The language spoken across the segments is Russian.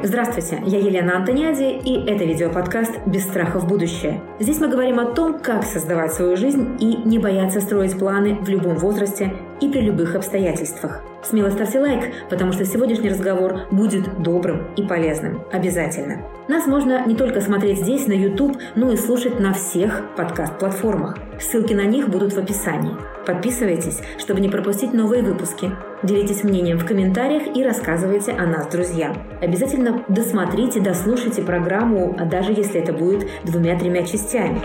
Здравствуйте, я Елена Антониади, и это видеоподкаст «Без страха в будущее». Здесь мы говорим о том, как создавать свою жизнь и не бояться строить планы в любом возрасте и при любых обстоятельствах. Смело ставьте лайк, потому что сегодняшний разговор будет добрым и полезным. Обязательно. Нас можно не только смотреть здесь, на YouTube, но и слушать на всех подкаст-платформах. Ссылки на них будут в описании. Подписывайтесь, чтобы не пропустить новые выпуски. Делитесь мнением в комментариях и рассказывайте о нас друзьям. Обязательно досмотрите, дослушайте программу, даже если это будет двумя-тремя частями.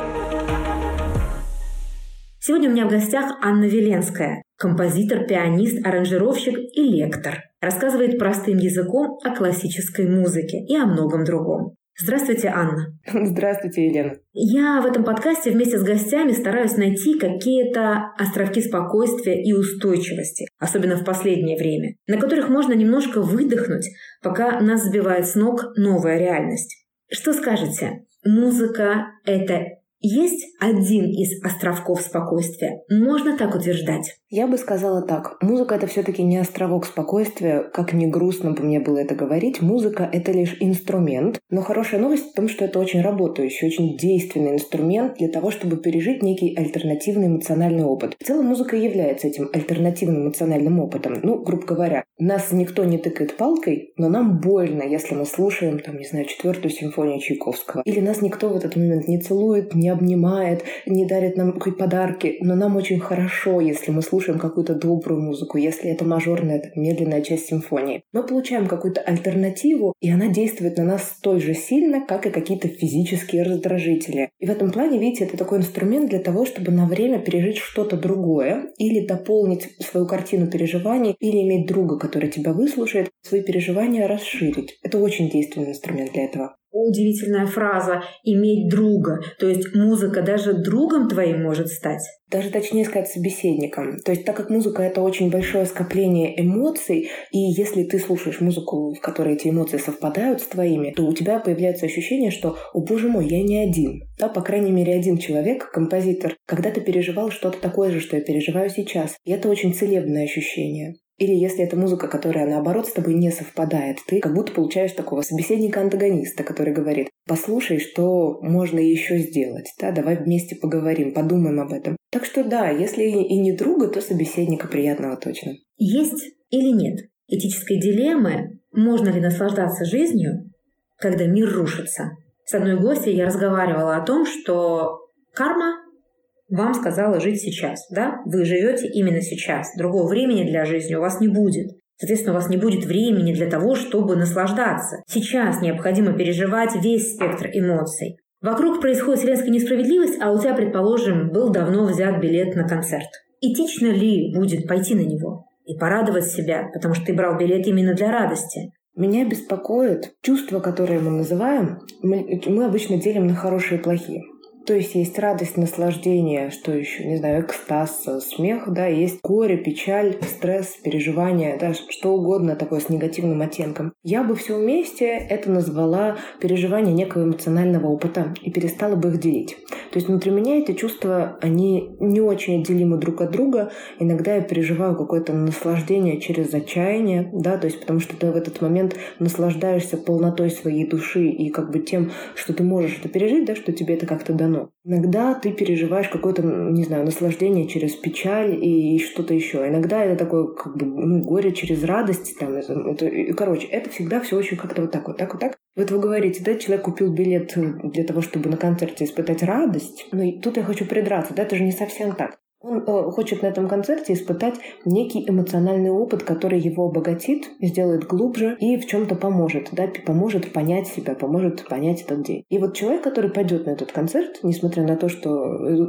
Сегодня у меня в гостях Анна Веленская, композитор, пианист, аранжировщик и лектор. Рассказывает простым языком о классической музыке и о многом другом. Здравствуйте, Анна. Здравствуйте, Елена. Я в этом подкасте вместе с гостями стараюсь найти какие-то островки спокойствия и устойчивости, особенно в последнее время, на которых можно немножко выдохнуть, пока нас сбивает с ног новая реальность. Что скажете? Музыка – это есть один из островков спокойствия. Можно так утверждать? Я бы сказала так. Музыка — это все таки не островок спокойствия, как не грустно бы мне было это говорить. Музыка — это лишь инструмент. Но хорошая новость в том, что это очень работающий, очень действенный инструмент для того, чтобы пережить некий альтернативный эмоциональный опыт. В целом музыка является этим альтернативным эмоциональным опытом. Ну, грубо говоря, нас никто не тыкает палкой, но нам больно, если мы слушаем, там, не знаю, четвертую симфонию Чайковского. Или нас никто в этот момент не целует, не обнимает, не дарит нам какие подарки, но нам очень хорошо, если мы слушаем какую-то добрую музыку, если это мажорная, так, медленная часть симфонии. Мы получаем какую-то альтернативу, и она действует на нас столь же сильно, как и какие-то физические раздражители. И в этом плане, видите, это такой инструмент для того, чтобы на время пережить что-то другое, или дополнить свою картину переживаний, или иметь друга, который тебя выслушает, свои переживания расширить. Это очень действенный инструмент для этого удивительная фраза «иметь друга». То есть музыка даже другом твоим может стать. Даже точнее сказать собеседником. То есть так как музыка — это очень большое скопление эмоций, и если ты слушаешь музыку, в которой эти эмоции совпадают с твоими, то у тебя появляется ощущение, что «О, боже мой, я не один». Да, по крайней мере, один человек, композитор, когда-то переживал что-то такое же, что я переживаю сейчас. И это очень целебное ощущение. Или если это музыка, которая наоборот с тобой не совпадает, ты как будто получаешь такого собеседника-антагониста, который говорит, послушай, что можно еще сделать, да, давай вместе поговорим, подумаем об этом. Так что да, если и не друга, то собеседника приятного точно. Есть или нет этической дилеммы, можно ли наслаждаться жизнью, когда мир рушится. С одной гостьей я разговаривала о том, что карма вам сказала жить сейчас, да? Вы живете именно сейчас. Другого времени для жизни у вас не будет. Соответственно, у вас не будет времени для того, чтобы наслаждаться. Сейчас необходимо переживать весь спектр эмоций. Вокруг происходит вселенская несправедливость, а у тебя, предположим, был давно взят билет на концерт. Этично ли будет пойти на него и порадовать себя, потому что ты брал билет именно для радости? Меня беспокоит чувства, которые мы называем, мы, мы обычно делим на хорошие и плохие. То есть есть радость, наслаждение, что еще, не знаю, экстаз, смех, да, есть горе, печаль, стресс, переживание, да, что угодно такое с негативным оттенком. Я бы все вместе это назвала переживание некого эмоционального опыта и перестала бы их делить. То есть внутри меня эти чувства, они не очень отделимы друг от друга. Иногда я переживаю какое-то наслаждение через отчаяние, да, то есть потому что ты в этот момент наслаждаешься полнотой своей души и как бы тем, что ты можешь это пережить, да, что тебе это как-то дано оно. Иногда ты переживаешь какое-то, не знаю, наслаждение через печаль и что-то еще. Иногда это такое, как бы, ну, горе через радость. Там, это, это, короче, это всегда все очень как-то вот так вот, так вот так. Вот вы говорите, да, человек купил билет для того, чтобы на концерте испытать радость. Но ну, тут я хочу придраться, да, это же не совсем так. Он э, хочет на этом концерте испытать некий эмоциональный опыт, который его обогатит, сделает глубже и в чем-то поможет, да, поможет понять себя, поможет понять этот день. И вот человек, который пойдет на этот концерт, несмотря на то, что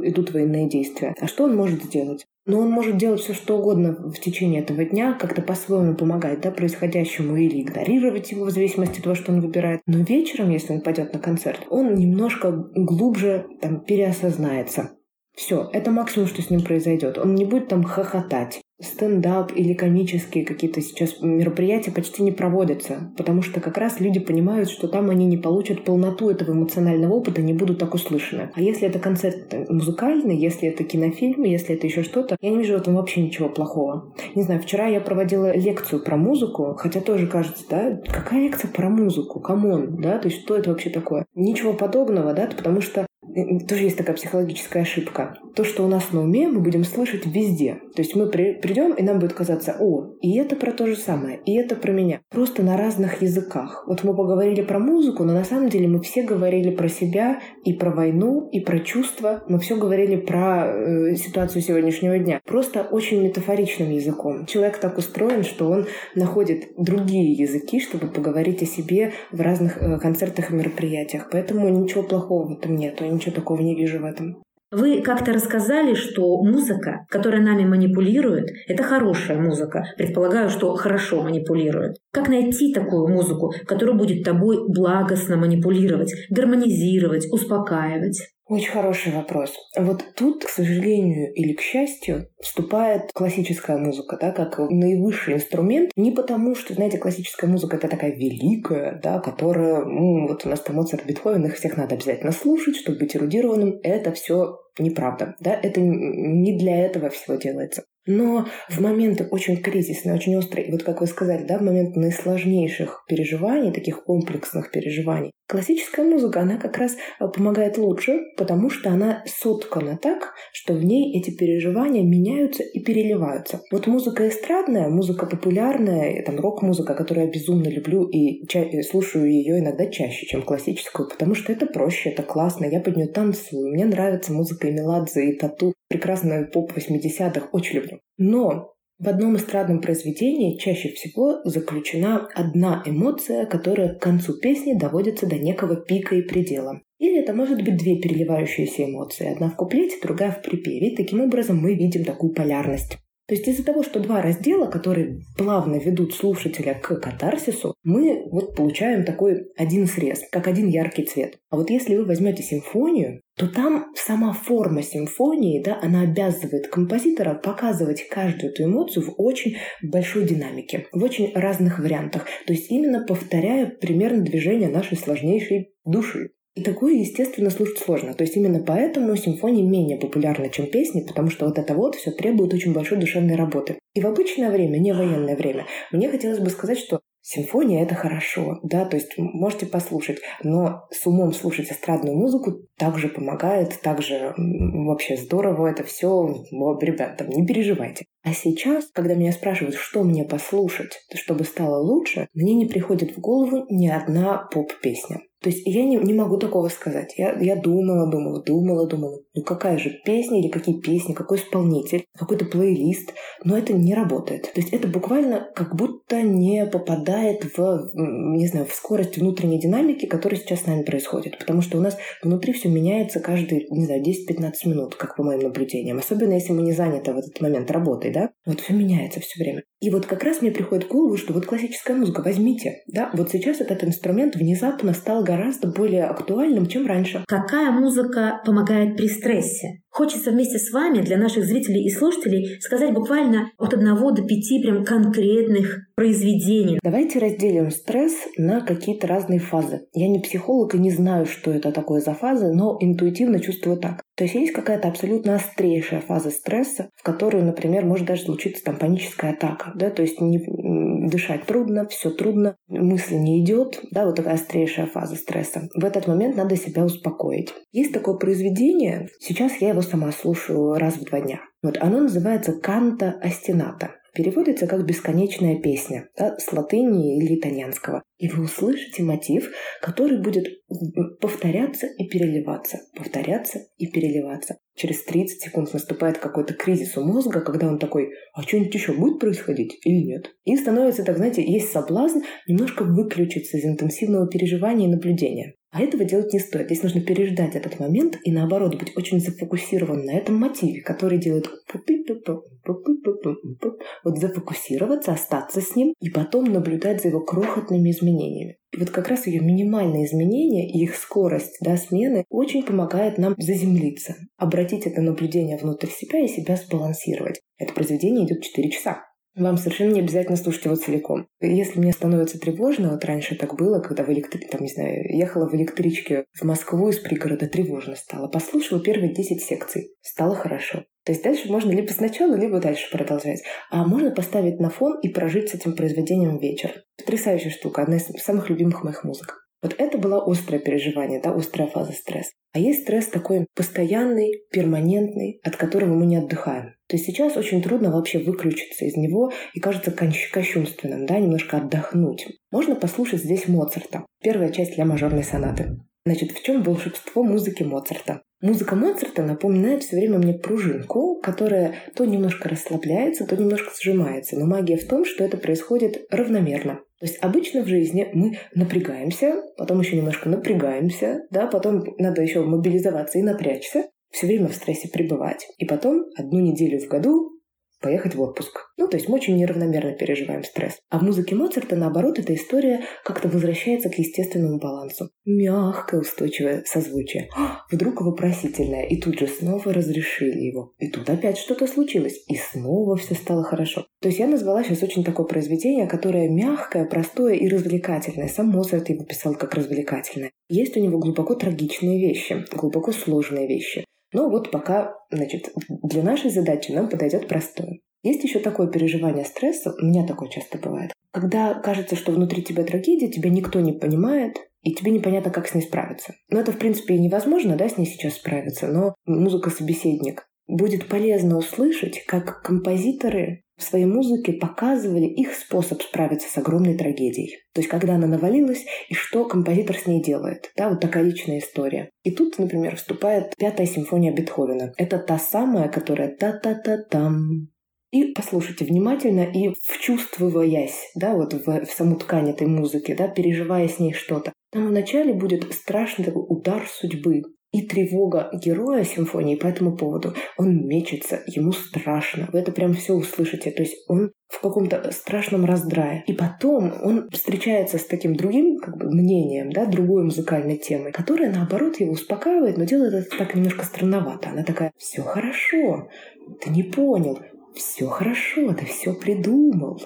идут военные действия, а что он может сделать? Но он может делать все, что угодно в течение этого дня, как-то по-своему помогать да, происходящему или игнорировать его в зависимости от того, что он выбирает. Но вечером, если он пойдет на концерт, он немножко глубже там, переосознается. Все, это максимум, что с ним произойдет. Он не будет там хохотать, стендап или комические какие-то сейчас мероприятия почти не проводятся, потому что как раз люди понимают, что там они не получат полноту этого эмоционального опыта, не будут так услышаны. А если это концерт музыкальный, если это кинофильм, если это еще что-то, я не вижу в этом вообще ничего плохого. Не знаю, вчера я проводила лекцию про музыку, хотя тоже кажется, да, какая лекция про музыку, come on, да, то есть что это вообще такое? Ничего подобного, да, потому что тоже есть такая психологическая ошибка. То, что у нас на уме, мы будем слышать везде. То есть мы при, придем, и нам будет казаться, о, и это про то же самое, и это про меня. Просто на разных языках. Вот мы поговорили про музыку, но на самом деле мы все говорили про себя и про войну, и про чувства. Мы все говорили про э, ситуацию сегодняшнего дня. Просто очень метафоричным языком. Человек так устроен, что он находит другие языки, чтобы поговорить о себе в разных э, концертах и мероприятиях. Поэтому ничего плохого в этом нет. Ничего такого не вижу в этом. Вы как-то рассказали, что музыка, которая нами манипулирует, это хорошая музыка. Предполагаю, что хорошо манипулирует. Как найти такую музыку, которая будет тобой благостно манипулировать, гармонизировать, успокаивать? Очень хороший вопрос. Вот тут, к сожалению или к счастью, вступает классическая музыка, да, как наивысший инструмент. Не потому, что, знаете, классическая музыка это такая великая, да, которая, ну, вот у нас там Моцарт, Бетховен, их всех надо обязательно слушать, чтобы быть эрудированным. Это все неправда, да, это не для этого всего делается. Но в моменты очень кризисные, очень острые, вот как вы сказали, да, в момент наисложнейших переживаний, таких комплексных переживаний, классическая музыка, она как раз э, помогает лучше, потому что она соткана так, что в ней эти переживания меняются и переливаются. Вот музыка эстрадная, музыка популярная, там рок-музыка, которую я безумно люблю и ча- э, слушаю ее иногда чаще, чем классическую, потому что это проще, это классно, я под нее танцую, мне нравится музыка и Меладзе, и Тату, прекрасный поп 80-х, очень люблю. Но в одном эстрадном произведении чаще всего заключена одна эмоция, которая к концу песни доводится до некого пика и предела. Или это может быть две переливающиеся эмоции, одна в куплете, другая в припеве. И таким образом мы видим такую полярность. То есть из-за того, что два раздела, которые плавно ведут слушателя к катарсису, мы вот получаем такой один срез, как один яркий цвет. А вот если вы возьмете симфонию, то там сама форма симфонии, да, она обязывает композитора показывать каждую эту эмоцию в очень большой динамике, в очень разных вариантах. То есть именно повторяя примерно движение нашей сложнейшей души. И такое, естественно, слушать сложно. То есть именно поэтому симфонии менее популярны, чем песни, потому что вот это вот все требует очень большой душевной работы. И в обычное время, не военное время, мне хотелось бы сказать, что Симфония — это хорошо, да, то есть можете послушать, но с умом слушать эстрадную музыку также помогает, также вообще здорово это все. Ребят, там, не переживайте. А сейчас, когда меня спрашивают, что мне послушать, чтобы стало лучше, мне не приходит в голову ни одна поп-песня. То есть я не, не могу такого сказать. Я, я думала, думала, думала, думала. Ну какая же песня или какие песни, какой исполнитель, какой-то плейлист. Но это не работает. То есть это буквально как будто не попадает в, не знаю, в скорость внутренней динамики, которая сейчас с нами происходит. Потому что у нас внутри все меняется каждые, не знаю, 10-15 минут, как по моим наблюдениям. Особенно если мы не заняты в этот момент работой, да? Вот все меняется все время. И вот как раз мне приходит в голову, что вот классическая музыка, возьмите, да, вот сейчас этот инструмент внезапно стал гораздо более актуальным, чем раньше. Какая музыка помогает при стрессе? Хочется вместе с вами для наших зрителей и слушателей сказать буквально от одного до пяти прям конкретных произведений. Давайте разделим стресс на какие-то разные фазы. Я не психолог и не знаю, что это такое за фазы, но интуитивно чувствую так. То есть есть какая-то абсолютно острейшая фаза стресса, в которую, например, может даже случиться там паническая атака, да, то есть не, дышать трудно, все трудно, мысль не идет, да, вот такая острейшая фаза стресса. В этот момент надо себя успокоить. Есть такое произведение, сейчас я его сама слушаю раз в два дня. Вот оно называется «Канта Астената» переводится как «бесконечная песня» да, с латыни или итальянского. И вы услышите мотив, который будет повторяться и переливаться, повторяться и переливаться. Через 30 секунд наступает какой-то кризис у мозга, когда он такой, а что-нибудь еще будет происходить или нет? И становится так, знаете, есть соблазн немножко выключиться из интенсивного переживания и наблюдения. А этого делать не стоит. Здесь нужно переждать этот момент и наоборот быть очень зафокусирован на этом мотиве, который делает вот зафокусироваться, остаться с ним и потом наблюдать за его крохотными изменениями. И вот как раз ее минимальные изменения и их скорость да, смены очень помогает нам заземлиться, обратить это наблюдение внутрь себя и себя сбалансировать. Это произведение идет 4 часа. Вам совершенно не обязательно слушать его целиком. Если мне становится тревожно, вот раньше так было, когда в электри... там, не знаю, ехала в электричке в Москву из пригорода, тревожно стало. Послушала первые 10 секций. Стало хорошо. То есть дальше можно либо сначала, либо дальше продолжать. А можно поставить на фон и прожить с этим произведением вечер. Потрясающая штука, одна из самых любимых моих музык. Вот это было острое переживание, да, острая фаза стресса. А есть стресс такой постоянный, перманентный, от которого мы не отдыхаем. То есть сейчас очень трудно вообще выключиться из него и кажется кощунственным, да, немножко отдохнуть. Можно послушать здесь Моцарта. Первая часть для мажорной сонаты. Значит, в чем волшебство музыки Моцарта? Музыка Моцарта напоминает все время мне пружинку, которая то немножко расслабляется, то немножко сжимается. Но магия в том, что это происходит равномерно. То есть обычно в жизни мы напрягаемся, потом еще немножко напрягаемся, да, потом надо еще мобилизоваться и напрячься, все время в стрессе пребывать. И потом одну неделю в году поехать в отпуск. Ну, то есть мы очень неравномерно переживаем стресс. А в музыке Моцарта, наоборот, эта история как-то возвращается к естественному балансу. Мягкое, устойчивое созвучие. Вдруг вопросительное. И тут же снова разрешили его. И тут опять что-то случилось. И снова все стало хорошо. То есть я назвала сейчас очень такое произведение, которое мягкое, простое и развлекательное. Сам Моцарт его писал как развлекательное. Есть у него глубоко трагичные вещи, глубоко сложные вещи. Но вот пока, значит, для нашей задачи нам подойдет простое. Есть еще такое переживание стресса, у меня такое часто бывает, когда кажется, что внутри тебя трагедия, тебя никто не понимает, и тебе непонятно, как с ней справиться. Но это, в принципе, и невозможно, да, с ней сейчас справиться, но музыка-собеседник будет полезно услышать, как композиторы в своей музыке показывали их способ справиться с огромной трагедией. То есть, когда она навалилась, и что композитор с ней делает. Да, вот такая личная история. И тут, например, вступает пятая симфония Бетховена. Это та самая, которая та-та-та-там, и послушайте внимательно и вчувствуясь, да, вот в, в саму ткань этой музыки, да, переживая с ней что-то. Там вначале будет страшный такой удар судьбы, и тревога героя симфонии по этому поводу. Он мечется, ему страшно. Вы это прям все услышите. То есть он в каком-то страшном раздрае. И потом он встречается с таким другим как бы, мнением, да, другой музыкальной темой, которая, наоборот, его успокаивает, но делает это так немножко странновато. Она такая, все хорошо, ты не понял, все хорошо, ты все придумал.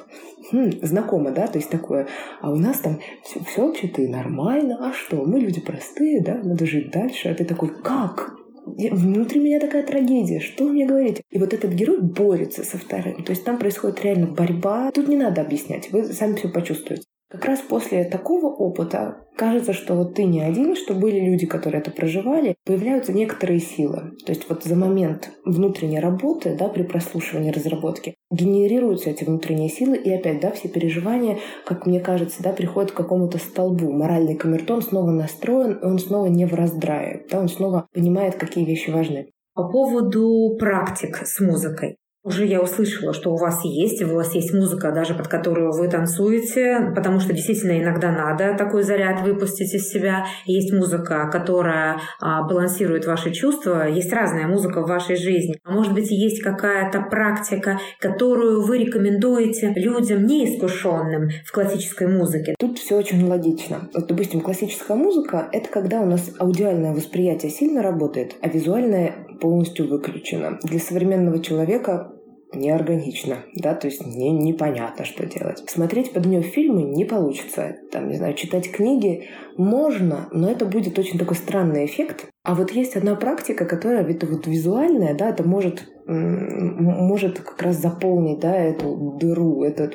Хм, знакомо, да, то есть такое. А у нас там все, все вообще-то и нормально. А что, мы люди простые, да, надо жить дальше. А ты такой, как? Внутри меня такая трагедия, что мне говорите? И вот этот герой борется со вторым. То есть там происходит реально борьба. Тут не надо объяснять, вы сами все почувствуете. Как раз после такого опыта кажется, что вот ты не один, что были люди, которые это проживали, появляются некоторые силы. То есть вот за момент внутренней работы, да, при прослушивании разработки, генерируются эти внутренние силы, и опять, да, все переживания, как мне кажется, да, приходят к какому-то столбу. Моральный камертон снова настроен, и он снова не в раздрае, да, он снова понимает, какие вещи важны. По поводу практик с музыкой. Уже я услышала, что у вас есть, у вас есть музыка, даже под которую вы танцуете, потому что действительно иногда надо такой заряд выпустить из себя. Есть музыка, которая а, балансирует ваши чувства, есть разная музыка в вашей жизни. А может быть, есть какая-то практика, которую вы рекомендуете людям неискушенным в классической музыке? Тут все очень логично. Вот, допустим, классическая музыка — это когда у нас аудиальное восприятие сильно работает, а визуальное полностью выключено. Для современного человека неорганично, да, то есть не, непонятно, что делать. Смотреть под нее фильмы не получится. Там, не знаю, читать книги можно, но это будет очень такой странный эффект. А вот есть одна практика, которая это вот визуальная, да, это может может как раз заполнить да, эту дыру, это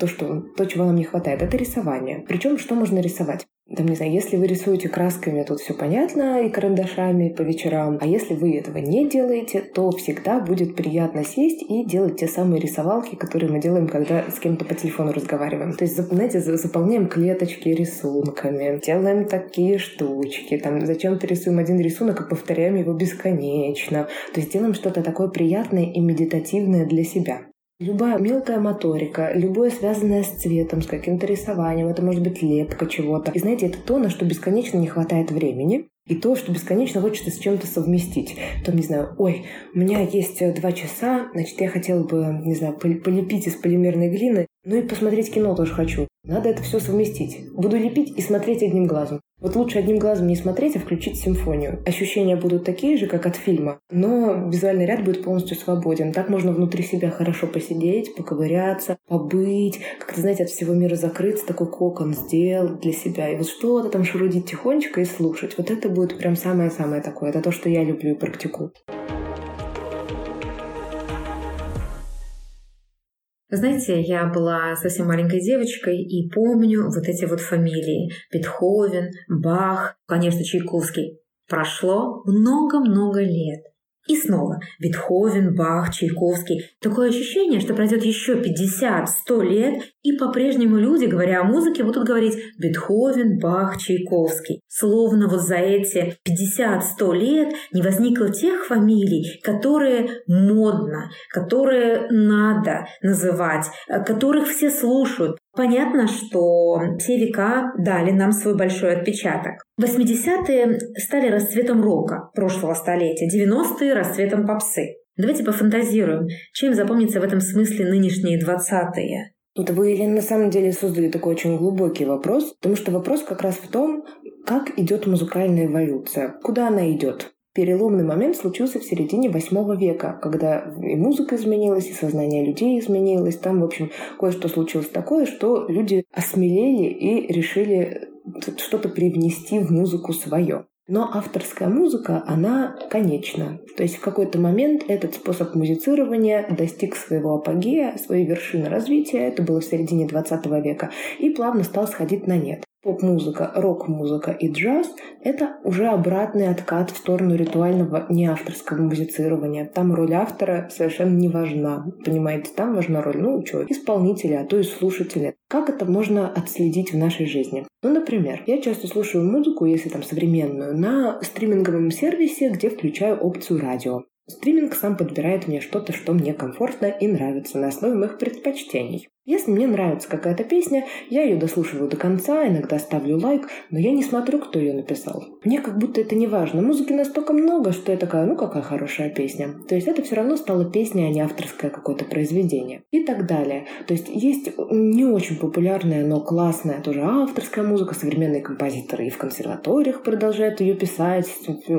то, что, то, чего нам не хватает. Это рисование. Причем что можно рисовать? Там, не знаю, если вы рисуете красками, тут все понятно, и карандашами по вечерам. А если вы этого не делаете, то всегда будет приятно сесть и делать те самые рисовалки, которые мы делаем, когда с кем-то по телефону разговариваем. То есть, знаете, заполняем клеточки рисунками, делаем такие штучки, там зачем-то рисуем один рисунок и повторяем его бесконечно. То есть делаем что-то такое приятное и медитативное для себя. Любая мелкая моторика, любое связанное с цветом, с каким-то рисованием, это может быть лепка чего-то. И знаете, это то, на что бесконечно не хватает времени, и то, что бесконечно хочется с чем-то совместить. Там, не знаю, ой, у меня есть э, два часа, значит, я хотела бы, не знаю, полепить из полимерной глины Ну и посмотреть кино тоже хочу. Надо это все совместить. Буду лепить и смотреть одним глазом. Вот лучше одним глазом не смотреть, а включить симфонию. Ощущения будут такие же, как от фильма, но визуальный ряд будет полностью свободен. Так можно внутри себя хорошо посидеть, поковыряться, побыть, как-то, знаете, от всего мира закрыться, такой кокон сделать для себя. И вот что-то там шурудить тихонечко и слушать. Вот это будет прям самое-самое такое. Это то, что я люблю и практикую. Знаете, я была совсем маленькой девочкой и помню вот эти вот фамилии. Бетховен, Бах, конечно, Чайковский. Прошло много-много лет. И снова Бетховен, Бах, Чайковский. Такое ощущение, что пройдет еще 50-100 лет, и по-прежнему люди, говоря о музыке, будут говорить Бетховен, Бах, Чайковский. Словно вот за эти 50-100 лет не возникло тех фамилий, которые модно, которые надо называть, которых все слушают, Понятно, что те века дали нам свой большой отпечаток. 80-е стали расцветом рока прошлого столетия, 90-е – расцветом попсы. Давайте пофантазируем, чем запомнится в этом смысле нынешние 20-е. Это вы, Елена, на самом деле создали такой очень глубокий вопрос, потому что вопрос как раз в том, как идет музыкальная эволюция, куда она идет. Переломный момент случился в середине восьмого века, когда и музыка изменилась, и сознание людей изменилось. Там, в общем, кое-что случилось такое, что люди осмелели и решили что-то привнести в музыку свое. Но авторская музыка, она конечна. То есть в какой-то момент этот способ музицирования достиг своего апогея, своей вершины развития, это было в середине 20 века, и плавно стал сходить на нет. Поп-музыка, рок-музыка и джаз — это уже обратный откат в сторону ритуального неавторского музицирования. Там роль автора совершенно не важна. Понимаете, там важна роль, ну, что, исполнителя, а то и слушателя. Как это можно отследить в нашей жизни? Ну, например, я часто слушаю музыку, если там современную, на стриминговом сервисе, где включаю опцию радио. Стриминг сам подбирает мне что-то, что мне комфортно и нравится на основе моих предпочтений. Если мне нравится какая-то песня, я ее дослушиваю до конца, иногда ставлю лайк, но я не смотрю, кто ее написал. Мне как будто это не важно. Музыки настолько много, что я такая, ну какая хорошая песня. То есть это все равно стало песня, а не авторское какое-то произведение. И так далее. То есть есть не очень популярная, но классная тоже авторская музыка, современные композиторы и в консерваториях продолжают ее писать.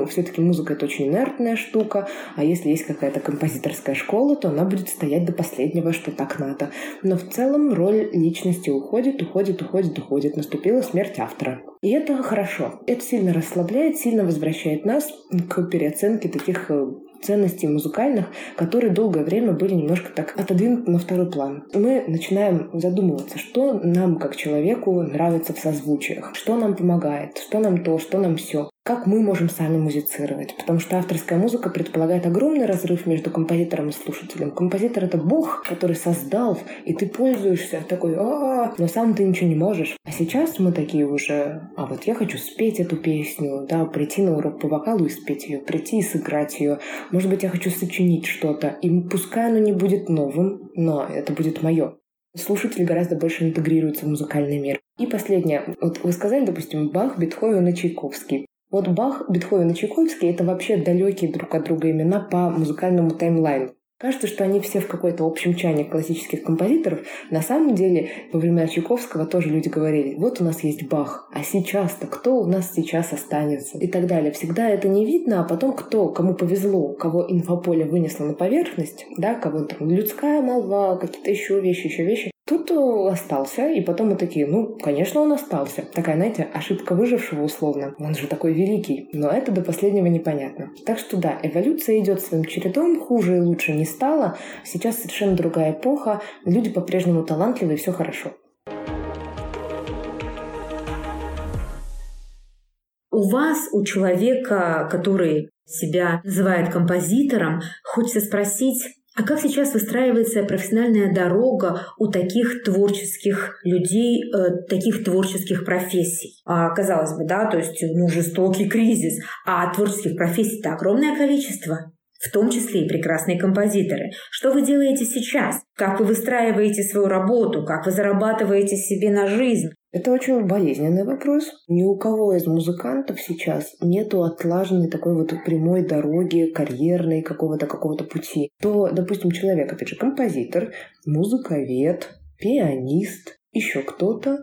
Все-таки музыка это очень инертная штука, а если есть какая-то композиторская школа, то она будет стоять до последнего, что так надо. Но в целом целом роль личности уходит, уходит, уходит, уходит. Наступила смерть автора. И это хорошо. Это сильно расслабляет, сильно возвращает нас к переоценке таких э, ценностей музыкальных, которые долгое время были немножко так отодвинуты на второй план. Мы начинаем задумываться, что нам как человеку нравится в созвучиях, что нам помогает, что нам то, что нам все как мы можем сами музицировать. Потому что авторская музыка предполагает огромный разрыв между композитором и слушателем. Композитор — это бог, который создал, и ты пользуешься такой, а, но сам ты ничего не можешь. А сейчас мы такие уже, а вот я хочу спеть эту песню, да, прийти на урок по вокалу и спеть ее, прийти и сыграть ее. Может быть, я хочу сочинить что-то, и пускай оно не будет новым, но это будет мое. Слушатель гораздо больше интегрируется в музыкальный мир. И последнее. Вот вы сказали, допустим, Бах, Бетховен и Чайковский. Вот Бах, Бетховен и Чайковский — это вообще далекие друг от друга имена по музыкальному таймлайну. Кажется, что они все в какой-то общем чане классических композиторов. На самом деле, во времена Чайковского тоже люди говорили, вот у нас есть Бах, а сейчас-то кто у нас сейчас останется? И так далее. Всегда это не видно, а потом кто, кому повезло, кого инфополе вынесло на поверхность, да, кого там людская молва, какие-то еще вещи, еще вещи. Тут остался, и потом мы такие, ну, конечно, он остался. Такая, знаете, ошибка выжившего условно. Он же такой великий. Но это до последнего непонятно. Так что да, эволюция идет своим чередом, хуже и лучше не стало. Сейчас совершенно другая эпоха, люди по-прежнему талантливые, все хорошо. У вас, у человека, который себя называет композитором, хочется спросить, а как сейчас выстраивается профессиональная дорога у таких творческих людей, э, таких творческих профессий? А, казалось бы, да, то есть ну, жестокий кризис, а творческих профессий-то огромное количество в том числе и прекрасные композиторы. Что вы делаете сейчас? Как вы выстраиваете свою работу? Как вы зарабатываете себе на жизнь? Это очень болезненный вопрос. Ни у кого из музыкантов сейчас нету отлаженной такой вот прямой дороги, карьерной какого-то какого-то пути. То, допустим, человек, опять же, композитор, музыковед, пианист, еще кто-то.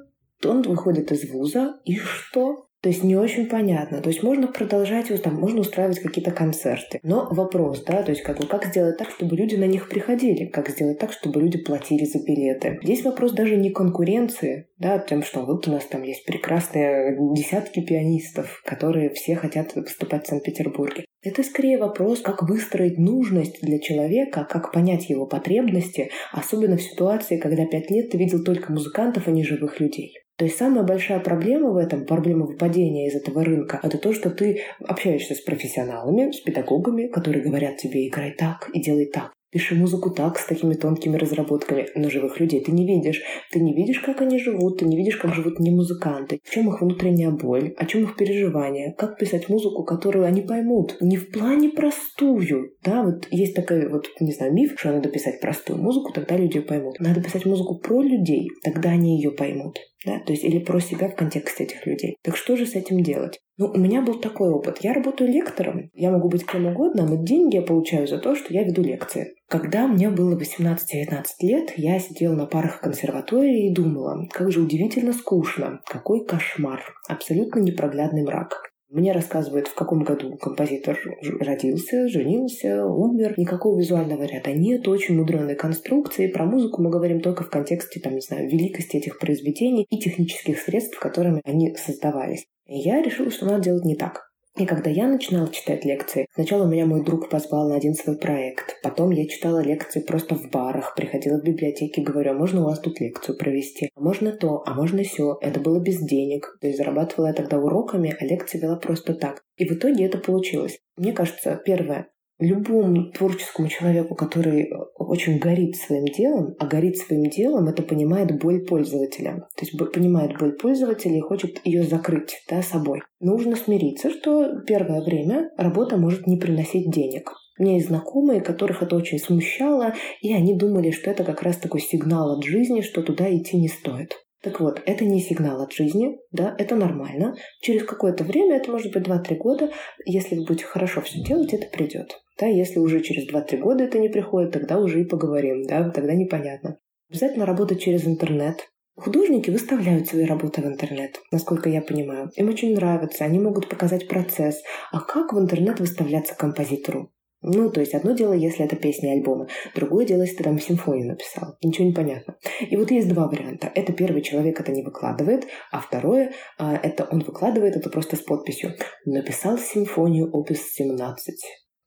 Он выходит из вуза, и что? То есть не очень понятно. То есть можно продолжать, там, можно устраивать какие-то концерты. Но вопрос, да, то есть как, как сделать так, чтобы люди на них приходили? Как сделать так, чтобы люди платили за билеты? Здесь вопрос даже не конкуренции, да, тем, что вот у нас там есть прекрасные десятки пианистов, которые все хотят выступать в Санкт-Петербурге. Это скорее вопрос, как выстроить нужность для человека, как понять его потребности, особенно в ситуации, когда пять лет ты видел только музыкантов, а не живых людей. То есть самая большая проблема в этом, проблема выпадения из этого рынка, это то, что ты общаешься с профессионалами, с педагогами, которые говорят тебе играй так и делай так. Пиши музыку так, с такими тонкими разработками, но живых людей ты не видишь. Ты не видишь, как они живут, ты не видишь, как живут не музыканты, в чем их внутренняя боль, о чем их переживания, как писать музыку, которую они поймут. Не в плане простую, да, вот есть такой вот, не знаю, миф, что надо писать простую музыку, тогда люди поймут. Надо писать музыку про людей, тогда они ее поймут да, то есть или про себя в контексте этих людей. Так что же с этим делать? Ну, у меня был такой опыт. Я работаю лектором, я могу быть кем угодно, но деньги я получаю за то, что я веду лекции. Когда мне было 18-19 лет, я сидела на парах консерватории и думала, как же удивительно скучно, какой кошмар, абсолютно непроглядный мрак. Мне рассказывают, в каком году композитор родился, женился, умер. Никакого визуального ряда нет, очень мудреной конструкции. Про музыку мы говорим только в контексте, там, не знаю, великости этих произведений и технических средств, которыми они создавались. И я решила, что надо делать не так. И когда я начинала читать лекции, сначала меня мой друг позвал на один свой проект. Потом я читала лекции просто в барах, приходила в библиотеки, говорю, а можно у вас тут лекцию провести? А можно то, а можно все. Это было без денег. То есть зарабатывала я тогда уроками, а лекции вела просто так. И в итоге это получилось. Мне кажется, первое, любому творческому человеку, который э, очень горит своим делом, а горит своим делом, это понимает боль пользователя. То есть понимает боль пользователя и хочет ее закрыть да, собой. Нужно смириться, что первое время работа может не приносить денег. У меня есть знакомые, которых это очень смущало, и они думали, что это как раз такой сигнал от жизни, что туда идти не стоит. Так вот, это не сигнал от жизни, да, это нормально. Через какое-то время, это может быть 2-3 года, если вы будете хорошо все делать, это придет. Да, если уже через 2-3 года это не приходит, тогда уже и поговорим, да, тогда непонятно. Обязательно работать через интернет. Художники выставляют свои работы в интернет, насколько я понимаю. Им очень нравится, они могут показать процесс. А как в интернет выставляться композитору? Ну, то есть одно дело, если это песни альбомы, другое дело, если ты там симфонию написал. Ничего не понятно. И вот есть два варианта. Это первый человек это не выкладывает, а второе, а, это он выкладывает это просто с подписью. Написал симфонию опус 17.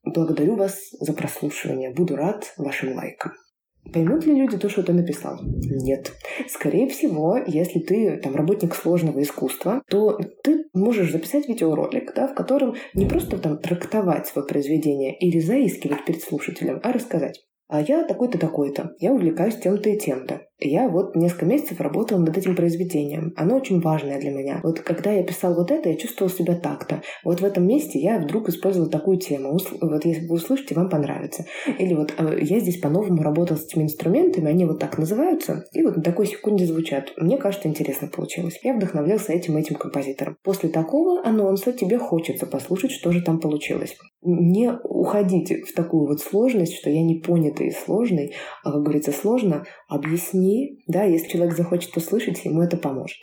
Благодарю вас за прослушивание. Буду рад вашим лайкам. Поймут ли люди то, что ты написал? Нет. Скорее всего, если ты там работник сложного искусства, то ты можешь записать видеоролик, да, в котором не просто там трактовать свое произведение или заискивать перед слушателем, а рассказать. А я такой-то, такой-то. Я увлекаюсь тем-то и тем-то. Я вот несколько месяцев работала над этим произведением. Оно очень важное для меня. Вот когда я писал вот это, я чувствовал себя так-то. Вот в этом месте я вдруг использовал такую тему. Вот если вы услышите, вам понравится. Или вот э, я здесь по-новому работал с этими инструментами, они вот так называются, и вот на такой секунде звучат. Мне кажется, интересно получилось. Я вдохновлялся этим этим композитором. После такого анонса тебе хочется послушать, что же там получилось. Не уходите в такую вот сложность, что я не понятый и сложный, а, как говорится, сложно, объясни да, если человек захочет услышать, ему это поможет.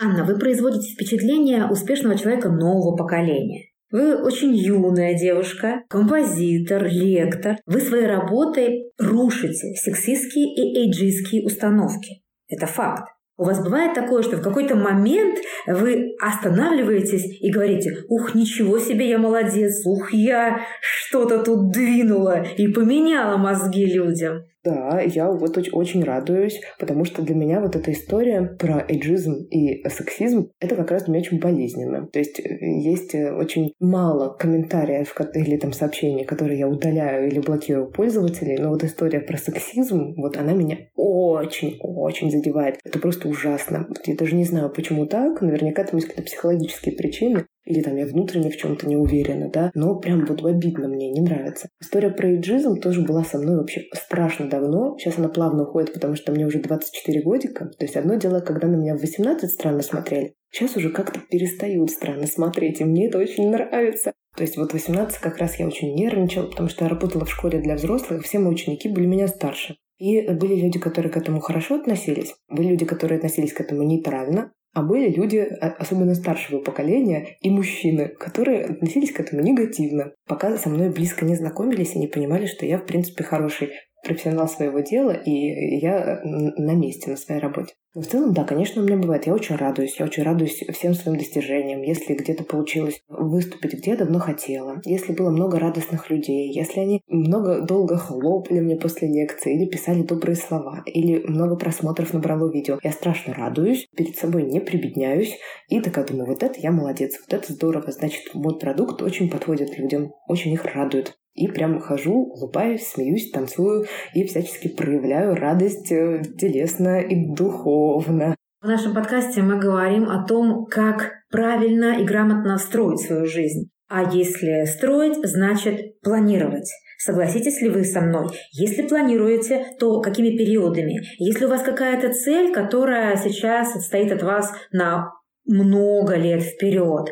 Анна, вы производите впечатление успешного человека нового поколения. Вы очень юная девушка, композитор, лектор. Вы своей работой рушите сексистские и эйджистские установки. Это факт. У вас бывает такое, что в какой-то момент вы останавливаетесь и говорите, ух, ничего себе, я молодец, ух, я что-то тут двинула и поменяла мозги людям. Да, я вот очень радуюсь, потому что для меня вот эта история про эйджизм и сексизм, это как раз для меня очень болезненно. То есть э, есть э, очень мало комментариев или там сообщений, которые я удаляю или блокирую пользователей, но вот история про сексизм, вот она меня очень-очень задевает. Это просто ужасно. Я даже не знаю, почему так. Наверняка там есть какие-то психологические причины. Или там я внутренне в чем-то не уверена, да, но прям вот обидно мне, не нравится. История про иджизм тоже была со мной вообще страшно давно. Сейчас она плавно уходит, потому что мне уже 24 годика. То есть одно дело, когда на меня в 18 странно смотрели, Сейчас уже как-то перестают странно смотреть, и мне это очень нравится. То есть вот 18 как раз я очень нервничала, потому что я работала в школе для взрослых, все мои ученики были меня старше. И были люди, которые к этому хорошо относились, были люди, которые относились к этому нейтрально, а были люди, а, особенно старшего поколения, и мужчины, которые относились к этому негативно, пока со мной близко не знакомились и не понимали, что я, в принципе, хороший профессионал своего дела, и я на месте, на своей работе. Но в целом, да, конечно, у меня бывает. Я очень радуюсь. Я очень радуюсь всем своим достижениям. Если где-то получилось выступить, где я давно хотела. Если было много радостных людей. Если они много долго хлопали мне после лекции. Или писали добрые слова. Или много просмотров набрало видео. Я страшно радуюсь. Перед собой не прибедняюсь. И такая думаю, вот это я молодец. Вот это здорово. Значит, мой продукт очень подходит людям. Очень их радует. И прям хожу, улыбаюсь, смеюсь, танцую и всячески проявляю радость э, телесно и духовно. В нашем подкасте мы говорим о том, как правильно и грамотно строить свою жизнь. А если строить, значит планировать. Согласитесь ли вы со мной? Если планируете, то какими периодами? Если у вас какая-то цель, которая сейчас отстоит от вас на много лет вперед,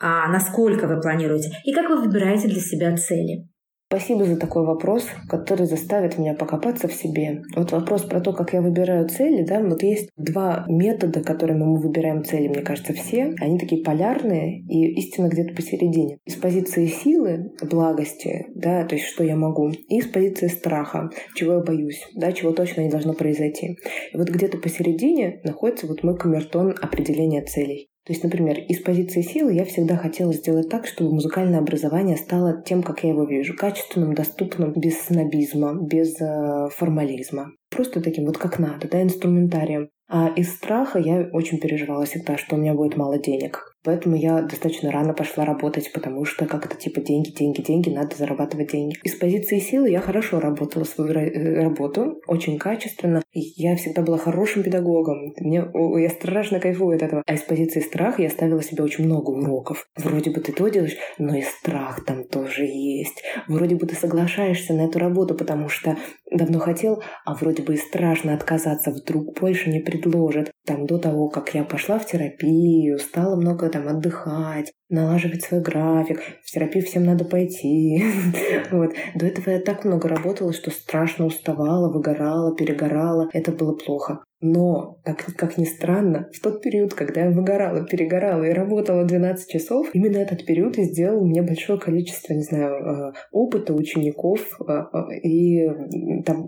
а насколько вы планируете? И как вы выбираете для себя цели? Спасибо за такой вопрос, который заставит меня покопаться в себе. Вот вопрос про то, как я выбираю цели, да, вот есть два метода, которыми мы выбираем цели, мне кажется, все. Они такие полярные и истинно где-то посередине. Из позиции силы, благости, да, то есть что я могу, и из позиции страха, чего я боюсь, да, чего точно не должно произойти. И вот где-то посередине находится вот мой камертон определения целей. То есть, например, из позиции силы я всегда хотела сделать так, чтобы музыкальное образование стало тем, как я его вижу, качественным, доступным, без снобизма, без э, формализма. Просто таким вот как надо, да, инструментарием. А из страха я очень переживала всегда, что у меня будет мало денег. Поэтому я достаточно рано пошла работать, потому что как-то типа деньги, деньги, деньги, надо зарабатывать деньги. Из позиции силы я хорошо работала свою э, работу, очень качественно. Я всегда была хорошим педагогом. Мне, я страшно кайфую от этого. А из позиции страха я ставила себе очень много уроков. Вроде бы ты то делаешь, но и страх там тоже есть. Вроде бы ты соглашаешься на эту работу, потому что давно хотел, а вроде бы и страшно отказаться, вдруг больше не предложат. Там до того, как я пошла в терапию, стала много там отдыхать, налаживать свой график. В терапию всем надо пойти. вот. До этого я так много работала, что страшно уставала, выгорала, перегорала. Это было плохо. Но, как, как ни странно, в тот период, когда я выгорала, перегорала и работала 12 часов, именно этот период и сделал мне большое количество, не знаю, э, опыта учеников э, э, и там,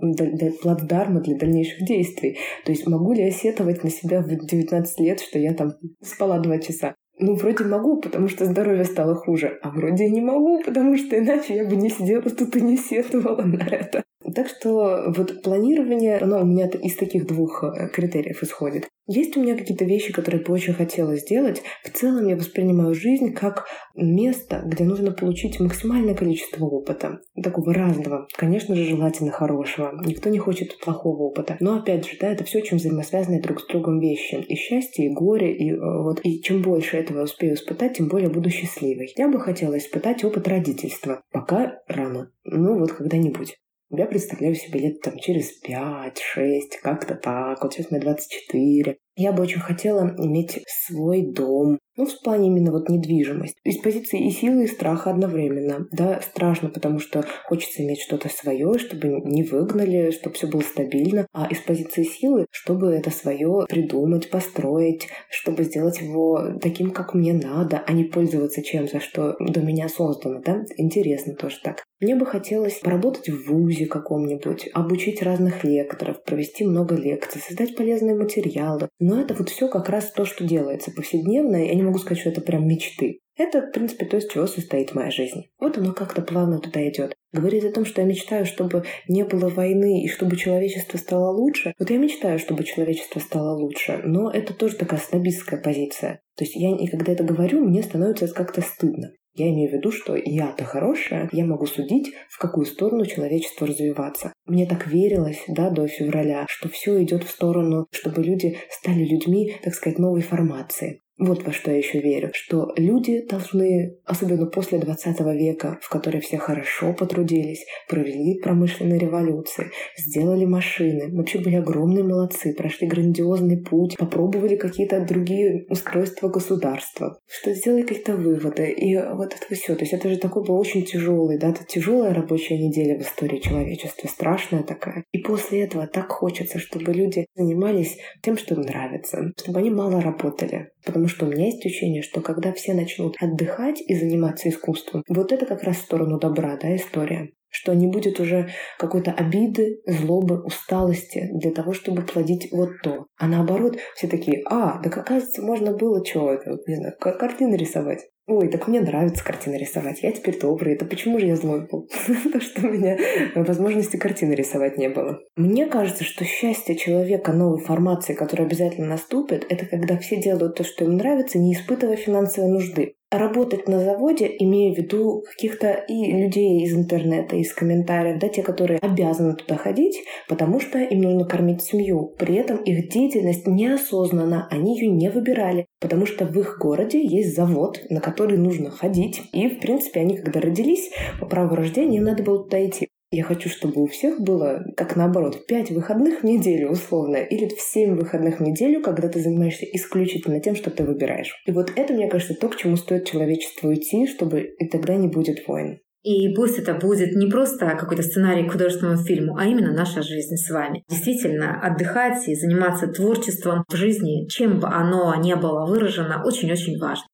плацдарма для дальнейших действий. То есть могу ли я сетовать на себя в 19 лет, что я там спала 2 часа? ну, вроде могу, потому что здоровье стало хуже, а вроде не могу, потому что иначе я бы не сидела тут и не сетовала на это. Так что вот планирование, оно у меня из таких двух э, критериев исходит. Есть у меня какие-то вещи, которые бы очень хотела сделать. В целом я воспринимаю жизнь как место, где нужно получить максимальное количество опыта. Такого разного. Конечно же, желательно хорошего. Никто не хочет плохого опыта. Но опять же, да, это все очень взаимосвязанные друг с другом вещи. И счастье, и горе, и э, вот. И чем больше этого успею испытать, тем более буду счастливой. Я бы хотела испытать опыт родительства. Пока рано. Ну вот когда-нибудь. Я представляю себе лет там через 5-6, как-то так. Вот сейчас мне 24. Я бы очень хотела иметь свой дом. Ну, в плане именно вот недвижимость. Из позиции и силы, и страха одновременно. Да, страшно, потому что хочется иметь что-то свое, чтобы не выгнали, чтобы все было стабильно. А из позиции силы, чтобы это свое придумать, построить, чтобы сделать его таким, как мне надо, а не пользоваться чем-то, что до меня создано. Да? Интересно тоже так. Мне бы хотелось поработать в ВУЗе каком-нибудь, обучить разных лекторов, провести много лекций, создать полезные материалы, но это вот все как раз то, что делается повседневно. Я не могу сказать, что это прям мечты. Это, в принципе, то, из чего состоит моя жизнь. Вот оно как-то плавно туда идет. Говорить о том, что я мечтаю, чтобы не было войны и чтобы человечество стало лучше. Вот я мечтаю, чтобы человечество стало лучше, но это тоже такая снобистская позиция. То есть я, и когда это говорю, мне становится как-то стыдно. Я имею в виду, что я-то хорошая, я могу судить, в какую сторону человечество развиваться. Мне так верилось, да, до февраля, что все идет в сторону, чтобы люди стали людьми, так сказать, новой формации. Вот во что я еще верю, что люди должны, особенно после 20 века, в который все хорошо потрудились, провели промышленные революции, сделали машины, вообще были огромные молодцы, прошли грандиозный путь, попробовали какие-то другие устройства государства, что сделали какие-то выводы, и вот это все. То есть это же такой был очень тяжелый, да, это тяжелая рабочая неделя в истории человечества, страшная такая. И после этого так хочется, чтобы люди занимались тем, что им нравится, чтобы они мало работали. Потому что у меня есть ощущение, что когда все начнут отдыхать и заниматься искусством, вот это как раз в сторону добра, да, история что не будет уже какой-то обиды, злобы, усталости для того, чтобы плодить вот то. А наоборот, все такие, а, да оказывается, можно было чего это, не знаю, картины рисовать. Ой, так мне нравится картины рисовать. Я теперь добрый. Это почему же я злой был? То, что у меня возможности картины рисовать не было. Мне кажется, что счастье человека новой формации, которая обязательно наступит, это когда все делают то, что им нравится, не испытывая финансовой нужды работать на заводе, имея в виду каких-то и людей из интернета, из комментариев, да, те, которые обязаны туда ходить, потому что им нужно кормить семью. При этом их деятельность неосознанно, они ее не выбирали, потому что в их городе есть завод, на который нужно ходить. И, в принципе, они, когда родились, по праву рождения, им надо было туда идти. Я хочу, чтобы у всех было, как наоборот, 5 выходных в неделю условно, или в 7 выходных в неделю, когда ты занимаешься исключительно тем, что ты выбираешь. И вот это, мне кажется, то, к чему стоит человечеству идти, чтобы и тогда не будет войн. И пусть это будет не просто какой-то сценарий к художественному фильму, а именно наша жизнь с вами. Действительно, отдыхать и заниматься творчеством в жизни, чем бы оно ни было выражено, очень-очень важно.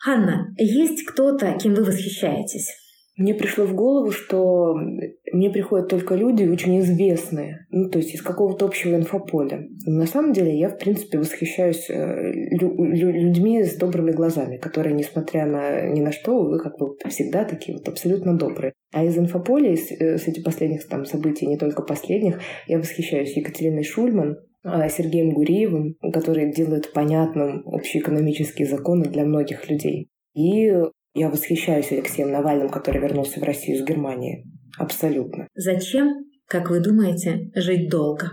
Ханна, есть кто-то, кем вы восхищаетесь? Мне пришло в голову, что мне приходят только люди очень известные, ну, то есть из какого-то общего инфополя. Но на самом деле я, в принципе, восхищаюсь э, лю- людьми с добрыми глазами, которые, несмотря на ни на что, вы как бы всегда такие вот абсолютно добрые. А из инфополя, из, э, с этих последних там событий, не только последних, я восхищаюсь Екатериной Шульман, Сергеем Гуриевым, который делает понятным общеэкономические законы для многих людей. И я восхищаюсь Алексеем Навальным, который вернулся в Россию из Германии. Абсолютно. Зачем, как вы думаете, жить долго?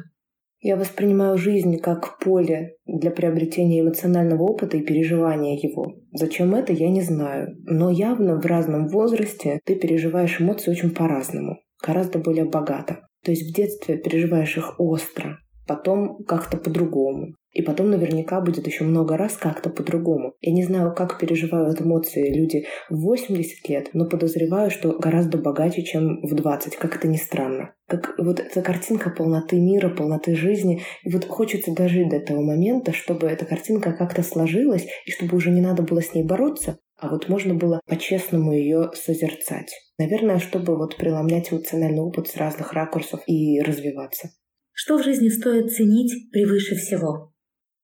Я воспринимаю жизнь как поле для приобретения эмоционального опыта и переживания его. Зачем это, я не знаю. Но явно в разном возрасте ты переживаешь эмоции очень по-разному, гораздо более богато. То есть в детстве переживаешь их остро, потом как-то по-другому. И потом наверняка будет еще много раз как-то по-другому. Я не знаю, как переживают эмоции люди в 80 лет, но подозреваю, что гораздо богаче, чем в 20, как это ни странно. Как вот эта картинка полноты мира, полноты жизни. И вот хочется дожить до этого момента, чтобы эта картинка как-то сложилась, и чтобы уже не надо было с ней бороться, а вот можно было по-честному ее созерцать. Наверное, чтобы вот преломлять эмоциональный опыт с разных ракурсов и развиваться. Что в жизни стоит ценить превыше всего?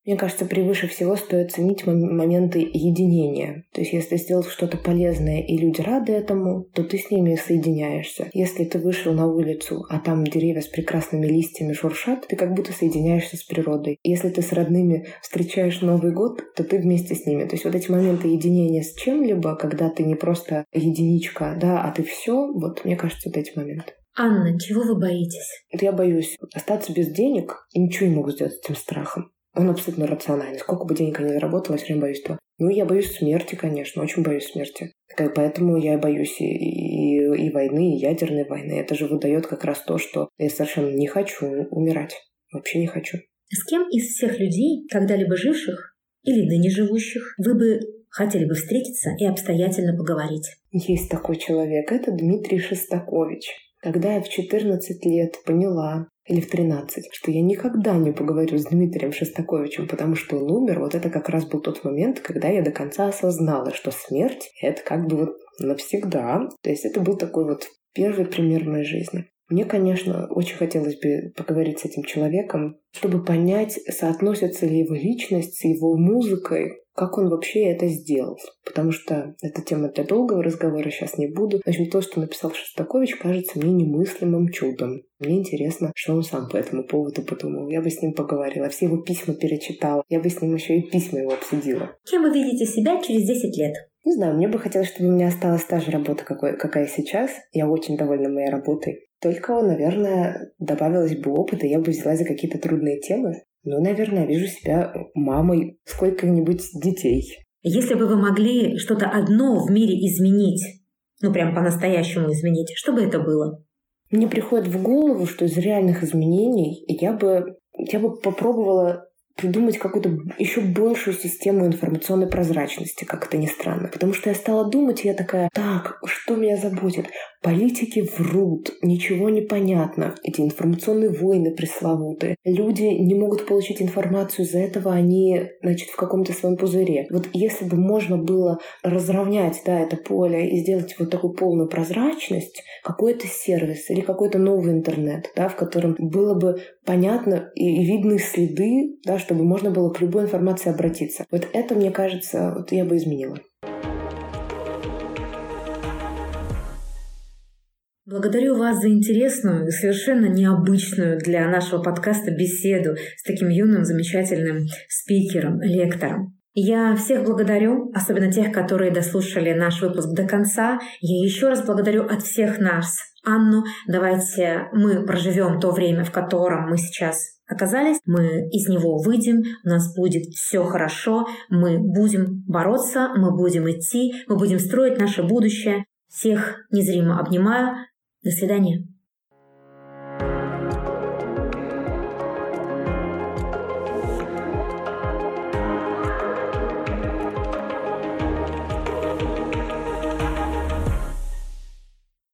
Мне кажется, превыше всего стоит ценить моменты единения. То есть, если сделал что-то полезное и люди рады этому, то ты с ними соединяешься. Если ты вышел на улицу, а там деревья с прекрасными листьями шуршат, ты как будто соединяешься с природой. Если ты с родными встречаешь Новый год, то ты вместе с ними. То есть вот эти моменты единения с чем-либо, когда ты не просто единичка, да, а ты все, вот мне кажется, вот эти моменты. Анна, чего вы боитесь? Я боюсь остаться без денег и ничего не могу сделать с этим страхом. Он абсолютно рациональный. Сколько бы денег я ни заработала, я все время боюсь того. Ну, я боюсь смерти, конечно, очень боюсь смерти. Поэтому я боюсь и, и, и войны, и ядерной войны. Это же выдает как раз то, что я совершенно не хочу умирать. Вообще не хочу. С кем из всех людей, когда-либо живших или ныне живущих, вы бы хотели бы встретиться и обстоятельно поговорить? Есть такой человек. Это Дмитрий Шестакович. Когда я в 14 лет поняла, или в 13, что я никогда не поговорю с Дмитрием Шостаковичем, потому что он умер, вот это как раз был тот момент, когда я до конца осознала, что смерть — это как бы вот навсегда. То есть это был такой вот первый пример моей жизни. Мне, конечно, очень хотелось бы поговорить с этим человеком, чтобы понять, соотносится ли его личность с его музыкой, как он вообще это сделал. Потому что эта тема для долгого разговора сейчас не буду. В общем, то, что написал Шостакович, кажется мне немыслимым чудом. Мне интересно, что он сам по этому поводу подумал. Я бы с ним поговорила, все его письма перечитала. Я бы с ним еще и письма его обсудила. Кем вы видите себя через 10 лет? Не знаю, мне бы хотелось, чтобы у меня осталась та же работа, какой, какая сейчас. Я очень довольна моей работой. Только, наверное, добавилось бы опыта, я бы взялась за какие-то трудные темы. Ну, наверное, вижу себя мамой сколько-нибудь детей. Если бы вы могли что-то одно в мире изменить, ну прям по-настоящему изменить, что бы это было? Мне приходит в голову, что из реальных изменений я бы, я бы попробовала придумать какую-то еще большую систему информационной прозрачности, как это ни странно. Потому что я стала думать, и я такая, так, что меня заботит? Политики врут, ничего не понятно. Эти информационные войны пресловутые. Люди не могут получить информацию, из-за этого они, значит, в каком-то своем пузыре. Вот если бы можно было разровнять, да, это поле и сделать вот такую полную прозрачность, какой-то сервис или какой-то новый интернет, да, в котором было бы понятно и видны следы, да, чтобы можно было к любой информации обратиться. Вот это, мне кажется, вот я бы изменила. Благодарю вас за интересную и совершенно необычную для нашего подкаста беседу с таким юным, замечательным спикером, лектором. Я всех благодарю, особенно тех, которые дослушали наш выпуск до конца. Я еще раз благодарю от всех нас Анну. Давайте мы проживем то время, в котором мы сейчас оказались, мы из него выйдем, у нас будет все хорошо, мы будем бороться, мы будем идти, мы будем строить наше будущее. Всех незримо обнимаю. До свидания.